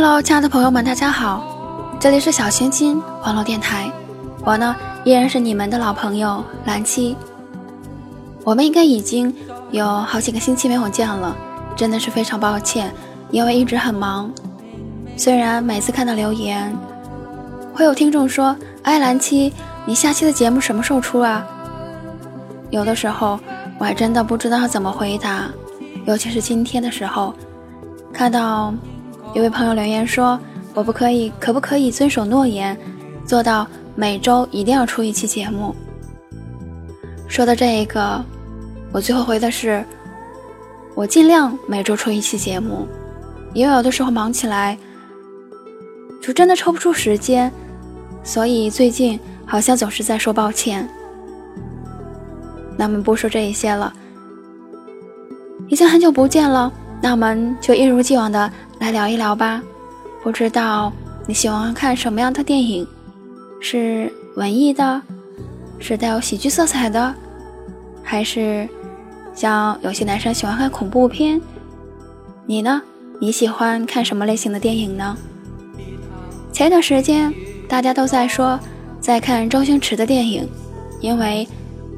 Hello，亲爱的朋友们，大家好，这里是小星星网络电台，我呢依然是你们的老朋友蓝七。我们应该已经有好几个星期没有见了，真的是非常抱歉，因为一直很忙。虽然每次看到留言，会有听众说：“哎，蓝七，你下期的节目什么时候出啊？”有的时候我还真的不知道怎么回答，尤其是今天的时候，看到。有位朋友留言说：“我不可以，可不可以遵守诺言，做到每周一定要出一期节目？”说到这一个，我最后回的是：“我尽量每周出一期节目，因为有的时候忙起来，就真的抽不出时间，所以最近好像总是在说抱歉。”那我们不说这一些了，已经很久不见了，那我们就一如既往的。来聊一聊吧，不知道你喜欢看什么样的电影？是文艺的，是带有喜剧色彩的，还是像有些男生喜欢看恐怖片？你呢？你喜欢看什么类型的电影呢？前一段时间大家都在说在看周星驰的电影，因为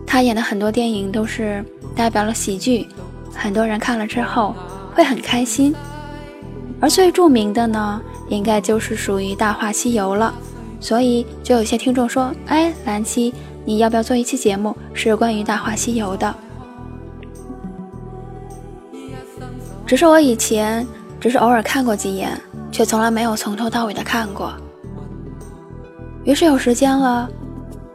他演的很多电影都是代表了喜剧，很多人看了之后会很开心。而最著名的呢，应该就是属于《大话西游》了，所以就有些听众说：“哎，蓝七，你要不要做一期节目，是关于《大话西游》的？”只是我以前只是偶尔看过几眼，却从来没有从头到尾的看过。于是有时间了，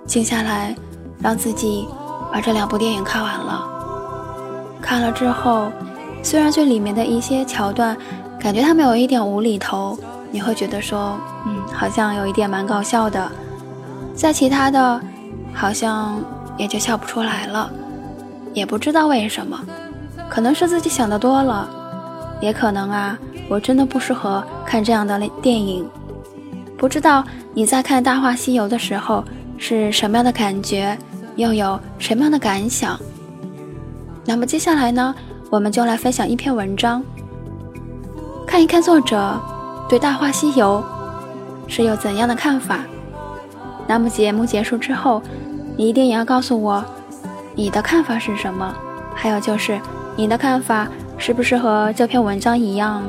静下来，让自己把这两部电影看完了。看了之后，虽然最里面的一些桥段，感觉他们有一点无厘头，你会觉得说，嗯，好像有一点蛮搞笑的。在其他的，好像也就笑不出来了，也不知道为什么，可能是自己想的多了，也可能啊，我真的不适合看这样的电影。不知道你在看《大话西游》的时候是什么样的感觉，又有什么样的感想？那么接下来呢，我们就来分享一篇文章。看一看作者对《大话西游》是有怎样的看法。那么节目结束之后，你一定也要告诉我你的看法是什么。还有就是你的看法是不是和这篇文章一样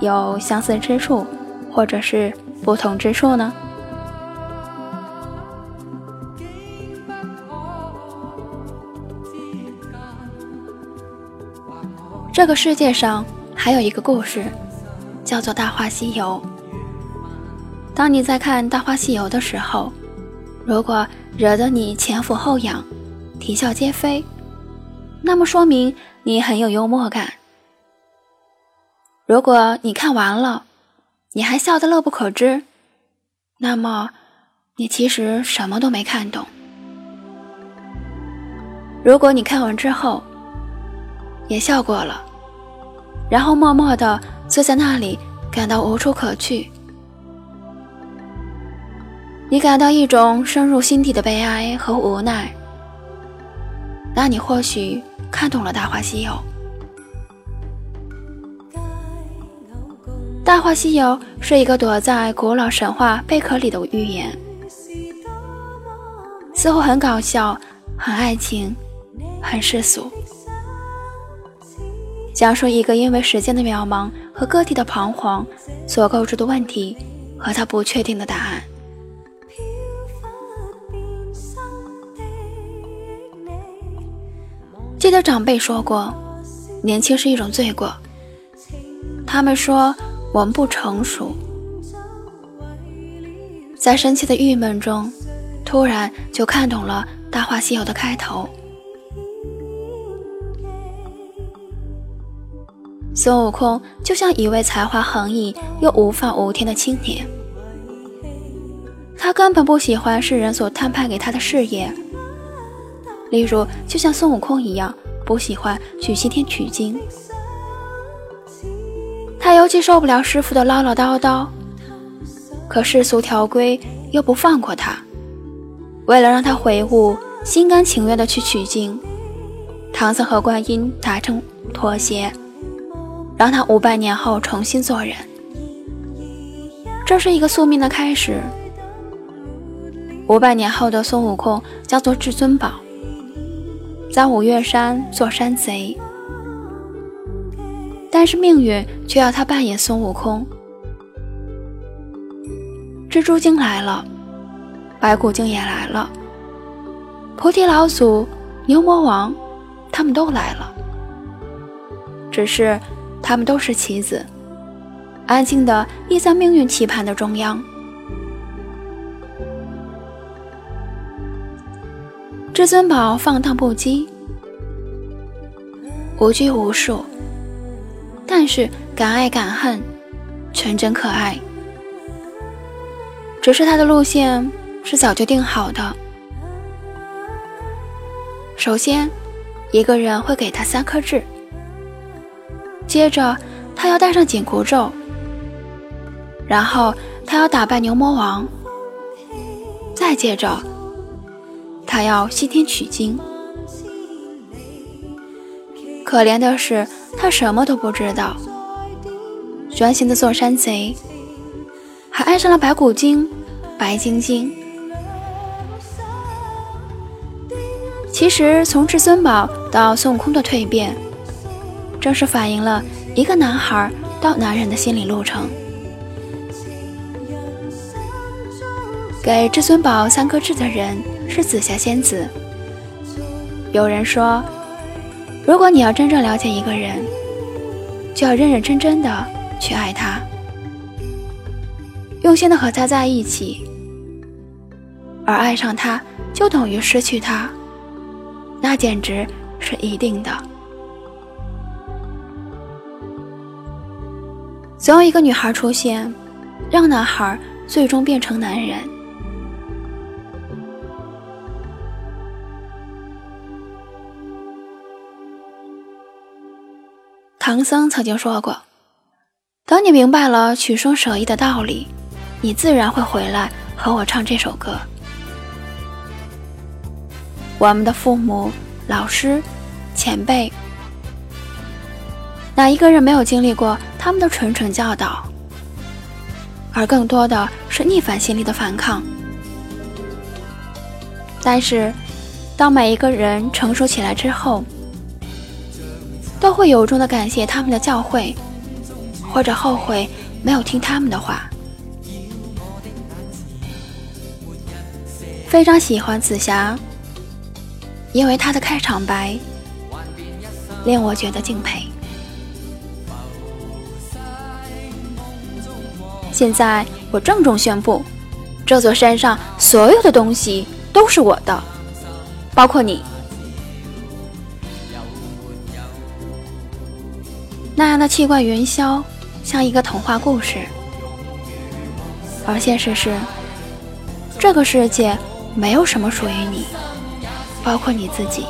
有相似之处，或者是不同之处呢？这个世界上。还有一个故事，叫做《大话西游》。当你在看《大话西游》的时候，如果惹得你前俯后仰、啼笑皆非，那么说明你很有幽默感；如果你看完了，你还笑得乐不可支，那么你其实什么都没看懂；如果你看完之后也笑过了。然后默默地坐在那里，感到无处可去。你感到一种深入心底的悲哀和无奈。那你或许看懂了《大话西游》。《大话西游》是一个躲在古老神话贝壳里的寓言，似乎很搞笑，很爱情，很世俗。讲述一个因为时间的渺茫和个体的彷徨所构筑的问题和他不确定的答案。记得长辈说过，年轻是一种罪过。他们说我们不成熟，在深切的郁闷中，突然就看懂了《大话西游》的开头。孙悟空就像一位才华横溢又无法无天的青年，他根本不喜欢世人所摊派给他的事业，例如就像孙悟空一样，不喜欢去西天取经。他尤其受不了师傅的唠唠叨叨，可世俗条规又不放过他。为了让他悔悟，心甘情愿的去取经，唐僧和观音达成妥协。让他五百年后重新做人。这是一个宿命的开始。五百年后的孙悟空叫做至尊宝，在五岳山做山贼，但是命运却要他扮演孙悟空。蜘蛛精来了，白骨精也来了，菩提老祖、牛魔王，他们都来了。只是他们都是棋子，安静地立在命运棋盘的中央。至尊宝放荡不羁，无拘无束，但是敢爱敢恨，纯真可爱。只是他的路线是早就定好的。首先，一个人会给他三颗痣，接着他要戴上紧箍咒，然后他要打败牛魔王，再接着他要西天取经。可怜的是，他什么都不知道，专心的做山贼。还爱上了白骨精、白晶晶。其实，从至尊宝到孙悟空的蜕变，正是反映了一个男孩到男人的心理路程。给至尊宝三颗痣的人是紫霞仙子。有人说，如果你要真正了解一个人，就要认认真真的去爱他。用心的和他在一起，而爱上他就等于失去他，那简直是一定的。总有一个女孩出现，让男孩最终变成男人。唐僧曾经说过：“等你明白了取生舍义的道理。”你自然会回来和我唱这首歌。我们的父母、老师、前辈，哪一个人没有经历过他们的谆谆教导？而更多的是逆反心理的反抗。但是，当每一个人成熟起来之后，都会由衷的感谢他们的教诲，或者后悔没有听他们的话。非常喜欢紫霞，因为她的开场白令我觉得敬佩。现在我郑重宣布，这座山上所有的东西都是我的，包括你。那样的气贯云霄，像一个童话故事，而现实是，这个世界。没有什么属于你，包括你自己。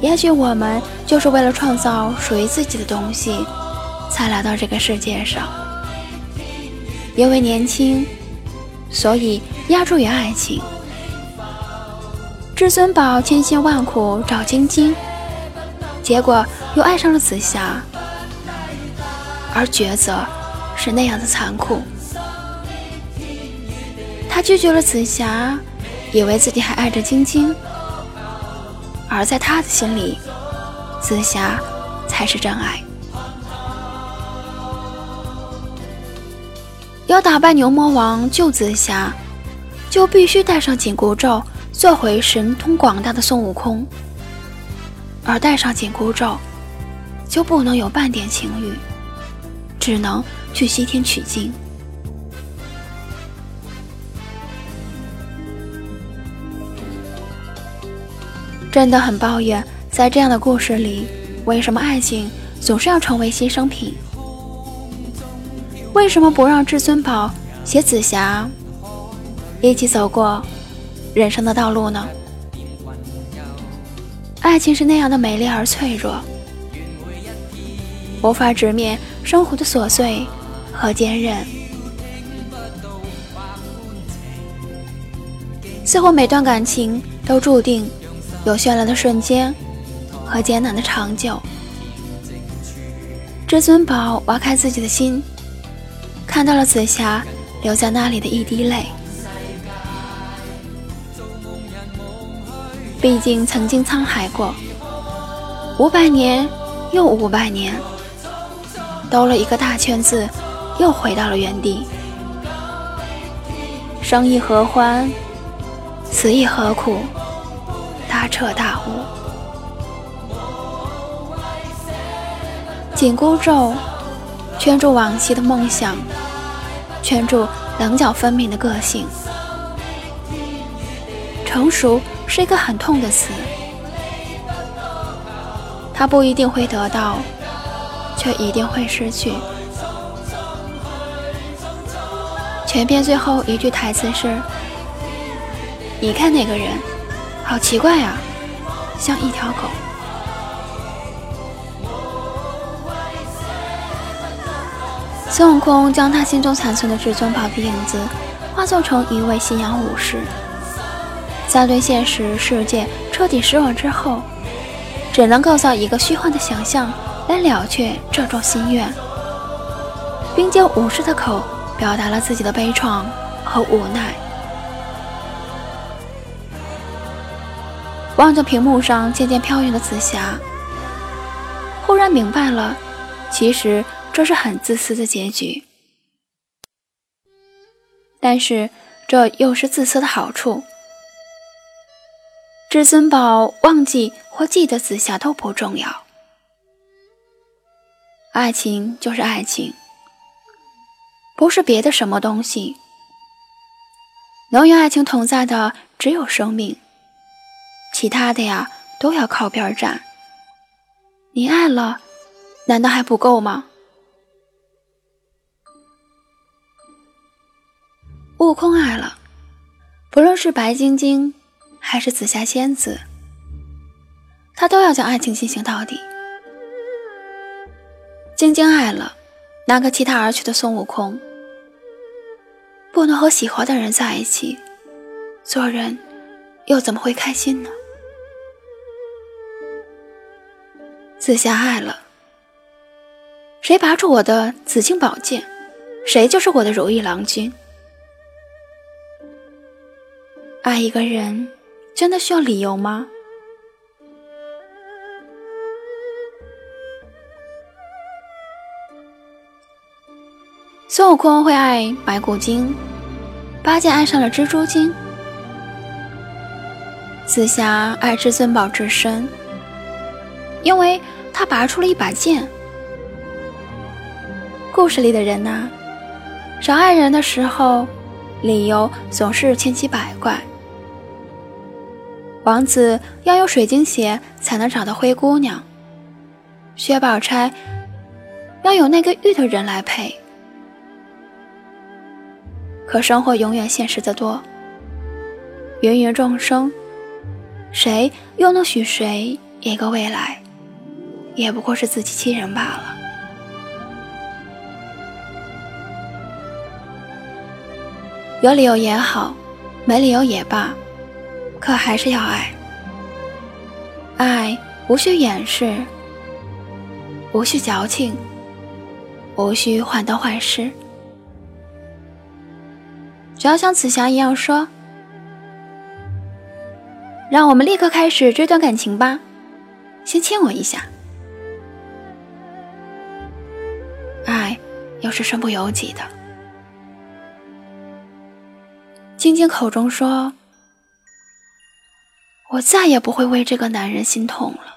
也许我们就是为了创造属于自己的东西，才来到这个世界上。因为年轻，所以压注于爱情。至尊宝千辛万苦找晶晶，结果又爱上了紫霞，而抉择是那样的残酷。他拒绝了紫霞，以为自己还爱着晶晶，而在他的心里，紫霞才是真爱。要打败牛魔王救紫霞，就必须带上紧箍咒，做回神通广大的孙悟空。而带上紧箍咒，就不能有半点情欲，只能去西天取经。真的很抱怨，在这样的故事里，为什么爱情总是要成为牺牲品？为什么不让至尊宝携紫霞一起走过人生的道路呢？爱情是那样的美丽而脆弱，无法直面生活的琐碎和坚韧。似乎每段感情都注定。有绚烂的瞬间和艰难的长久。至尊宝挖开自己的心，看到了紫霞留在那里的一滴泪。毕竟曾经沧海过，五百年又五百年，兜了一个大圈子，又回到了原地。生亦何欢，死亦何苦，大彻大悟。紧箍咒圈住往昔的梦想，圈住棱角分明的个性。成熟。是一个很痛的词，他不一定会得到，却一定会失去。全篇最后一句台词是：“你看那个人，好奇怪啊，像一条狗。”孙悟空将他心中残存的至尊宝的影子，化作成一位信仰武士。在对现实世界彻底失望之后，只能构造一个虚幻的想象来了却这桩心愿，并借武士的口表达了自己的悲怆和无奈。望着屏幕上渐渐飘远的紫霞，忽然明白了，其实这是很自私的结局。但是这又是自私的好处。至尊宝忘记或记得紫霞都不重要，爱情就是爱情，不是别的什么东西。能与爱情同在的只有生命，其他的呀都要靠边站。你爱了，难道还不够吗？悟空爱了，不论是白晶晶。还是紫霞仙子，他都要将爱情进行到底。晶晶爱了那个弃他而去的孙悟空，不能和喜欢的人在一起，做人又怎么会开心呢？紫霞爱了，谁拔出我的紫青宝剑，谁就是我的如意郎君。爱一个人。真的需要理由吗？孙悟空会爱白骨精，八戒爱上了蜘蛛精，紫霞爱至尊宝至深，因为他拔出了一把剑。故事里的人呐，找爱人的时候，理由总是千奇百怪。王子要有水晶鞋才能找到灰姑娘，薛宝钗要有那个玉的人来配。可生活永远现实的多，芸芸众生，谁又能许谁一个未来？也不过是自欺欺人罢了。有理由也好，没理由也罢。可还是要爱，爱无需掩饰，无需矫情，无需患得患失，只要像紫霞一样说：“让我们立刻开始这段感情吧，先亲我一下。”爱又是身不由己的。晶晶口中说。我再也不会为这个男人心痛了。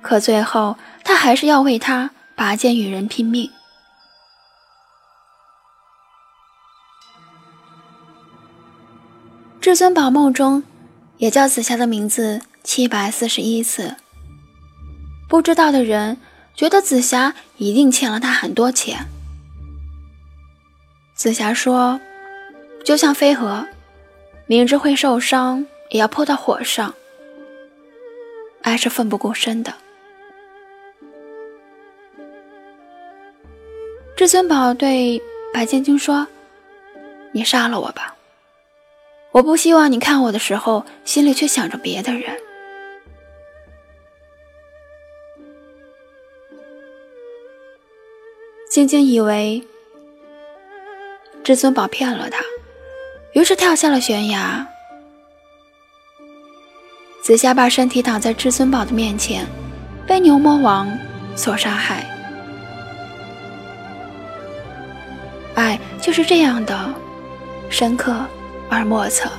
可最后，他还是要为他拔剑与人拼命。至尊宝梦中也叫紫霞的名字七百四十一次。不知道的人觉得紫霞一定欠了他很多钱。紫霞说：“就像飞蛾。”明知会受伤，也要扑到火上。爱是奋不顾身的。至尊宝对白晶晶说：“你杀了我吧，我不希望你看我的时候，心里却想着别的人。”晶晶以为至尊宝骗了他，于是跳下了悬崖。紫霞把身体挡在至尊宝的面前，被牛魔王所杀害。爱就是这样的深刻而莫测。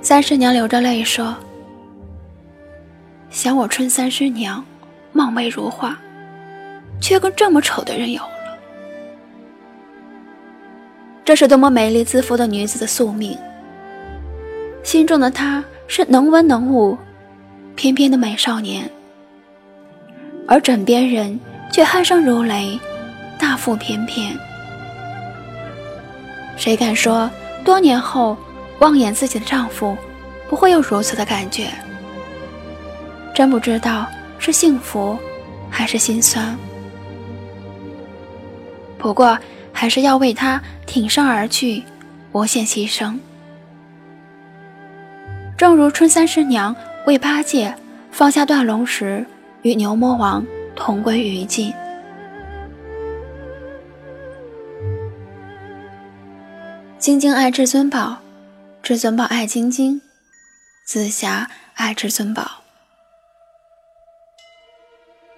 三师娘流着泪说：“想我春三师娘，貌美如花，却跟这么丑的人有了。这是多么美丽自负的女子的宿命。心中的她是能文能武、翩翩的美少年，而枕边人却鼾声如雷、大腹翩翩。谁敢说多年后？”望眼自己的丈夫，不会有如此的感觉。真不知道是幸福，还是心酸。不过还是要为他挺身而去，无限牺牲。正如春三师娘为八戒放下断龙石，与牛魔王同归于尽。晶晶爱至尊宝。至尊宝爱晶晶，紫霞爱至尊宝。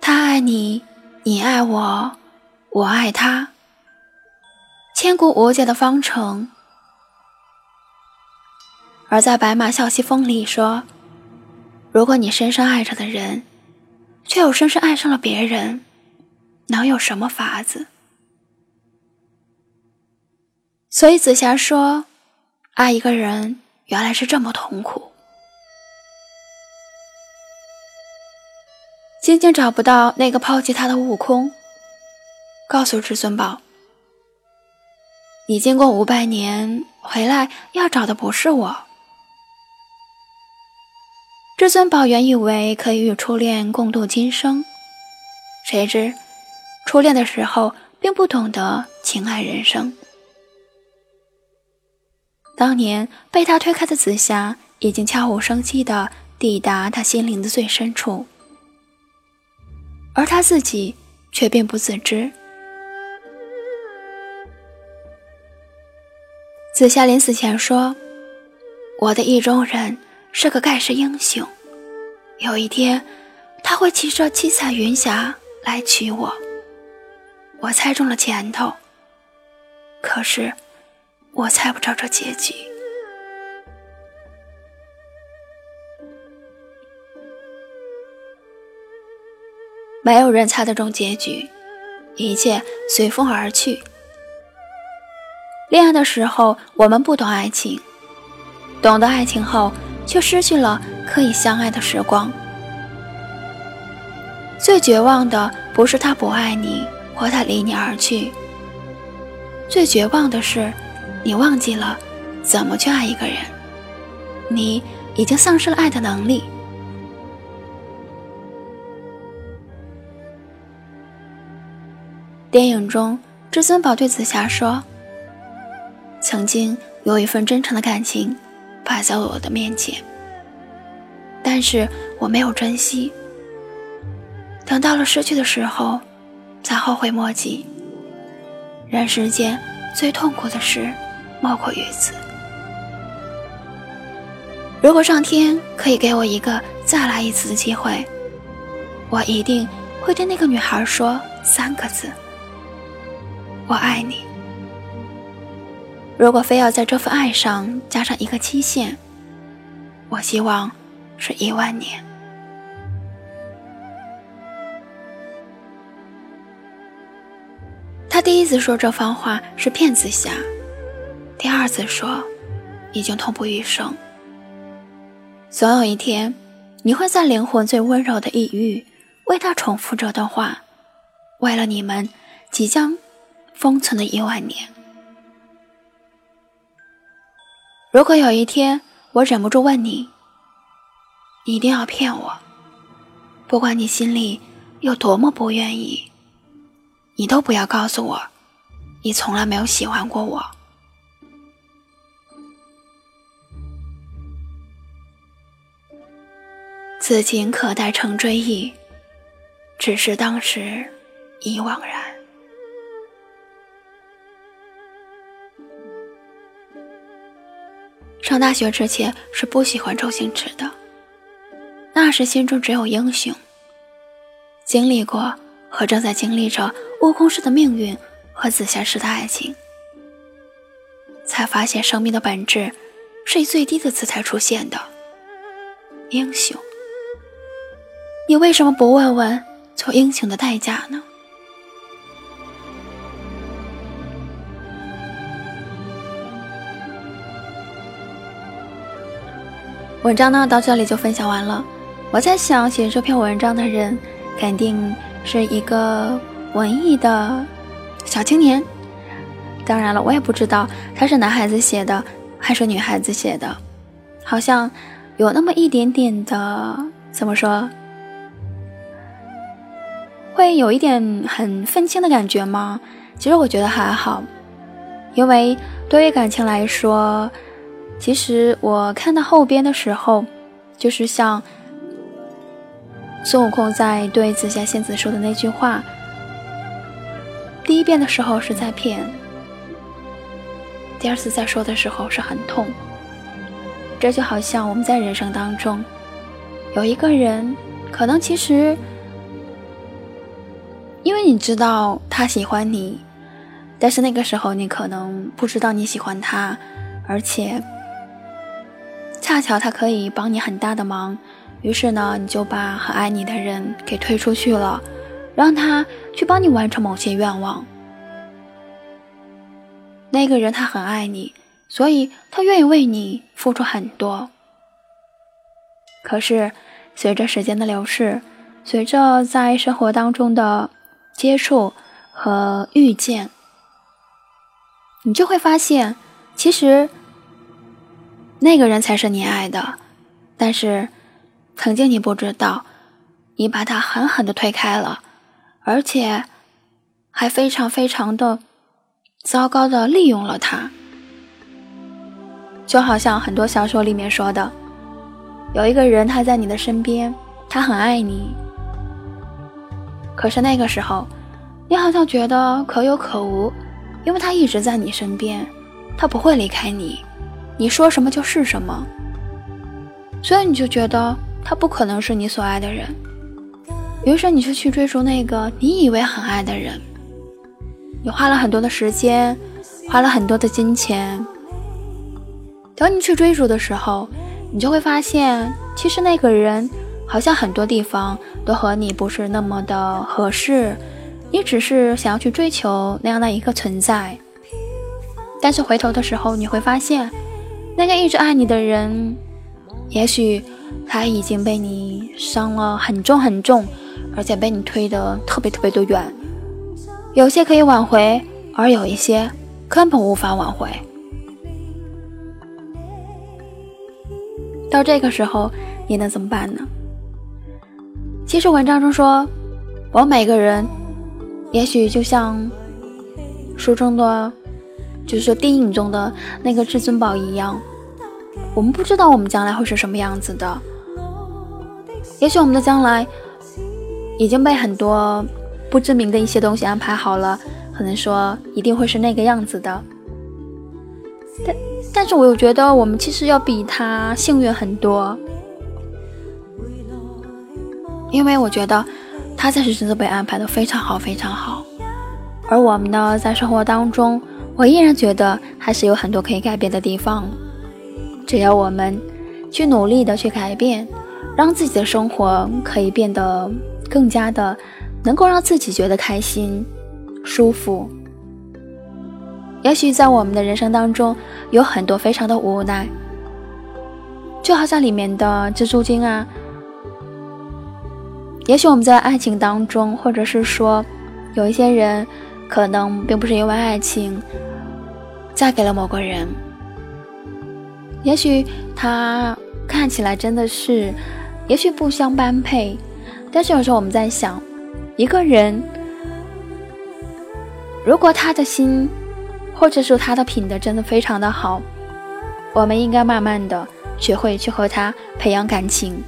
他爱你，你爱我，我爱他。千古无解的方程。而在白马啸西风里说：“如果你深深爱着的人，却又深深爱上了别人，能有什么法子？”所以紫霞说。爱一个人原来是这么痛苦。晶晶找不到那个抛弃她的悟空，告诉至尊宝：“你经过五百年回来，要找的不是我。”至尊宝原以为可以与初恋共度今生，谁知初恋的时候并不懂得情爱人生。当年被他推开的紫霞，已经悄无声息地抵达他心灵的最深处，而他自己却并不自知。紫霞临死前说：“我的意中人是个盖世英雄，有一天他会骑着七彩云霞来娶我。”我猜中了前头，可是。我猜不着这结局。没有人猜得中结局，一切随风而去。恋爱的时候，我们不懂爱情；懂得爱情后，却失去了可以相爱的时光。最绝望的不是他不爱你，或他离你而去，最绝望的是。你忘记了怎么去爱一个人，你已经丧失了爱的能力。电影中，至尊宝对紫霞说：“曾经有一份真诚的感情摆在我的面前，但是我没有珍惜。等到了失去的时候，才后悔莫及。人世间最痛苦的事。”莫过于此。如果上天可以给我一个再来一次的机会，我一定会对那个女孩说三个字：“我爱你。”如果非要在这份爱上加上一个期限，我希望是一万年。他第一次说这番话是骗紫霞。第二次说，已经痛不欲生。总有一天，你会在灵魂最温柔的一域，为他重复这段话，为了你们即将封存的一万年。如果有一天我忍不住问你，你一定要骗我，不管你心里有多么不愿意，你都不要告诉我，你从来没有喜欢过我。此情可待成追忆，只是当时已惘然。上大学之前是不喜欢周星驰的，那时心中只有英雄。经历过和正在经历着悟空式的命运和紫霞式的爱情，才发现生命的本质是以最低的姿态出现的。英雄，你为什么不问问做英雄的代价呢？文章呢，到这里就分享完了。我在想，写这篇文章的人肯定是一个文艺的小青年。当然了，我也不知道他是男孩子写的还是女孩子写的，好像有那么一点点的，怎么说，会有一点很愤青的感觉吗？其实我觉得还好，因为对于感情来说。其实我看到后边的时候，就是像孙悟空在对紫霞仙子说的那句话。第一遍的时候是在骗，第二次再说的时候是很痛。这就好像我们在人生当中，有一个人，可能其实因为你知道他喜欢你，但是那个时候你可能不知道你喜欢他，而且。恰巧他可以帮你很大的忙，于是呢，你就把很爱你的人给推出去了，让他去帮你完成某些愿望。那个人他很爱你，所以他愿意为你付出很多。可是，随着时间的流逝，随着在生活当中的接触和遇见，你就会发现，其实。那个人才是你爱的，但是曾经你不知道，你把他狠狠的推开了，而且还非常非常的糟糕的利用了他。就好像很多小说里面说的，有一个人他在你的身边，他很爱你，可是那个时候你好像觉得可有可无，因为他一直在你身边，他不会离开你。你说什么就是什么，所以你就觉得他不可能是你所爱的人，于是你就去追逐那个你以为很爱的人。你花了很多的时间，花了很多的金钱。等你去追逐的时候，你就会发现，其实那个人好像很多地方都和你不是那么的合适，你只是想要去追求那样的一个存在。但是回头的时候，你会发现。那个一直爱你的人，也许他已经被你伤了很重很重，而且被你推得特别特别的远。有些可以挽回，而有一些根本无法挽回。到这个时候，你能怎么办呢？其实文章中说，我每个人，也许就像书中的。就是说，电影中的那个至尊宝一样，我们不知道我们将来会是什么样子的。也许我们的将来已经被很多不知名的一些东西安排好了，可能说一定会是那个样子的。但但是我又觉得我们其实要比他幸运很多，因为我觉得他才是真的被安排的非常好，非常好。而我们呢，在生活当中。我依然觉得还是有很多可以改变的地方，只要我们去努力的去改变，让自己的生活可以变得更加的能够让自己觉得开心、舒服。也许在我们的人生当中有很多非常的无奈，就好像里面的蜘蛛精啊。也许我们在爱情当中，或者是说有一些人。可能并不是因为爱情嫁给了某个人，也许他看起来真的是，也许不相般配，但是有时候我们在想，一个人如果他的心或者说他的品德真的非常的好，我们应该慢慢的学会去和他培养感情，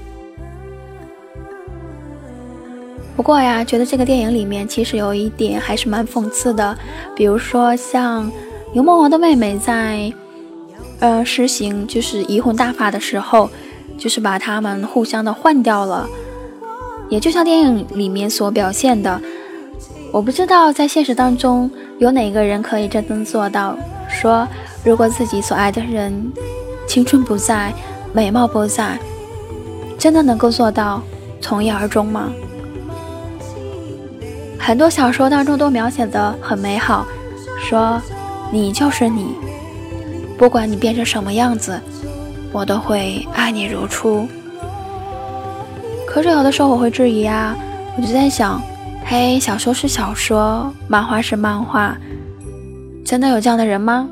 不过呀，觉得这个电影里面其实有一点还是蛮讽刺的，比如说像牛魔王的妹妹在，呃，实行就是移魂大法的时候，就是把他们互相的换掉了，也就像电影里面所表现的，我不知道在现实当中有哪个人可以真正做到，说如果自己所爱的人青春不在，美貌不在，真的能够做到从一而终吗？很多小说当中都描写的很美好，说你就是你，不管你变成什么样子，我都会爱你如初。可是有的时候我会质疑啊，我就在想，嘿，小说是小说，漫画是漫画，真的有这样的人吗？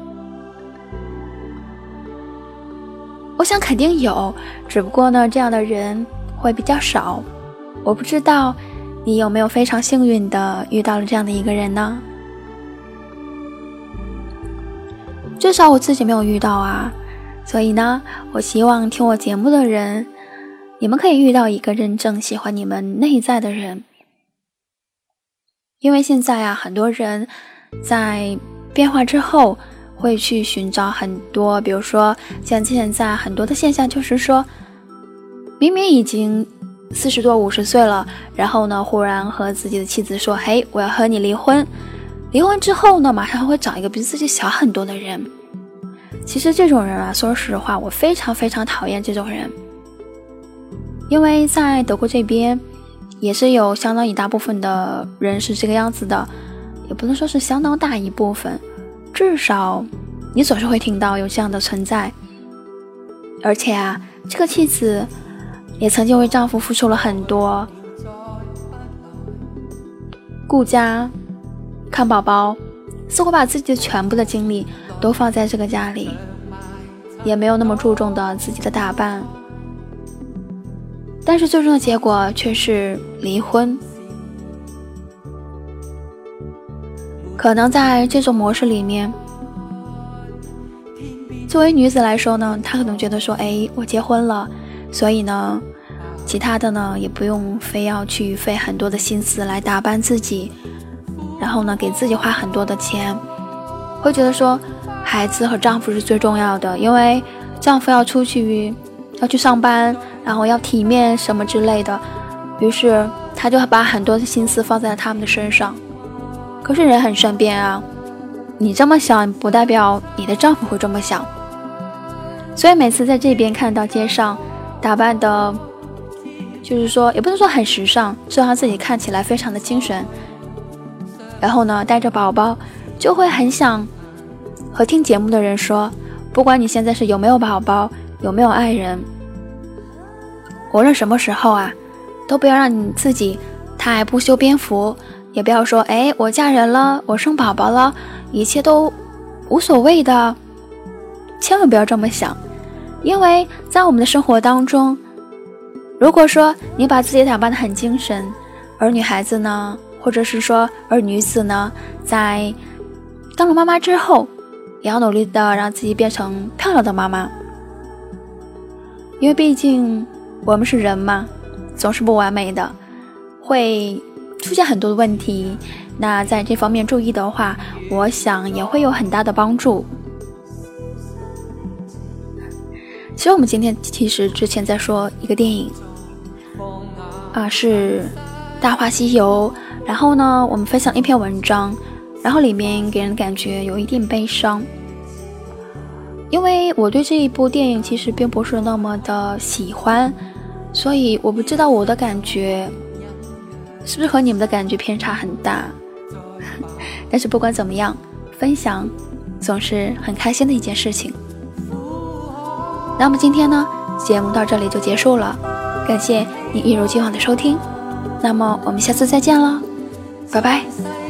我想肯定有，只不过呢，这样的人会比较少。我不知道。你有没有非常幸运的遇到了这样的一个人呢？至少我自己没有遇到啊，所以呢，我希望听我节目的人，你们可以遇到一个真正喜欢你们内在的人。因为现在啊，很多人在变化之后会去寻找很多，比如说像现在很多的现象，就是说明明已经。四十多五十岁了，然后呢，忽然和自己的妻子说：“嘿，我要和你离婚。”离婚之后呢，马上会找一个比自己小很多的人。其实这种人啊，说实话，我非常非常讨厌这种人，因为在德国这边，也是有相当一大部分的人是这个样子的，也不能说是相当大一部分，至少你总是会听到有这样的存在。而且啊，这个妻子。也曾经为丈夫付出了很多，顾家、看宝宝，似乎把自己的全部的精力都放在这个家里，也没有那么注重的自己的打扮。但是最终的结果却是离婚。可能在这种模式里面，作为女子来说呢，她可能觉得说：“哎，我结婚了，所以呢。”其他的呢，也不用非要去费很多的心思来打扮自己，然后呢，给自己花很多的钱，会觉得说孩子和丈夫是最重要的，因为丈夫要出去要去上班，然后要体面什么之类的，于是她就把很多的心思放在了他们的身上。可是人很善变啊，你这么想不代表你的丈夫会这么想，所以每次在这边看到街上打扮的。就是说，也不能说很时尚，就让自己看起来非常的精神。然后呢，带着宝宝，就会很想和听节目的人说：，不管你现在是有没有宝宝，有没有爱人，无论什么时候啊，都不要让你自己太不修边幅，也不要说：，哎，我嫁人了，我生宝宝了，一切都无所谓的。千万不要这么想，因为在我们的生活当中。如果说你把自己打扮的很精神，而女孩子呢，或者是说而女子呢，在当了妈妈之后，也要努力的让自己变成漂亮的妈妈，因为毕竟我们是人嘛，总是不完美的，会出现很多的问题。那在这方面注意的话，我想也会有很大的帮助。其实我们今天其实之前在说一个电影。啊，是《大话西游》，然后呢，我们分享一篇文章，然后里面给人感觉有一点悲伤，因为我对这一部电影其实并不是那么的喜欢，所以我不知道我的感觉是不是和你们的感觉偏差很大。但是不管怎么样，分享总是很开心的一件事情。那么今天呢，节目到这里就结束了，感谢。你一如既往的收听，那么我们下次再见了，拜拜。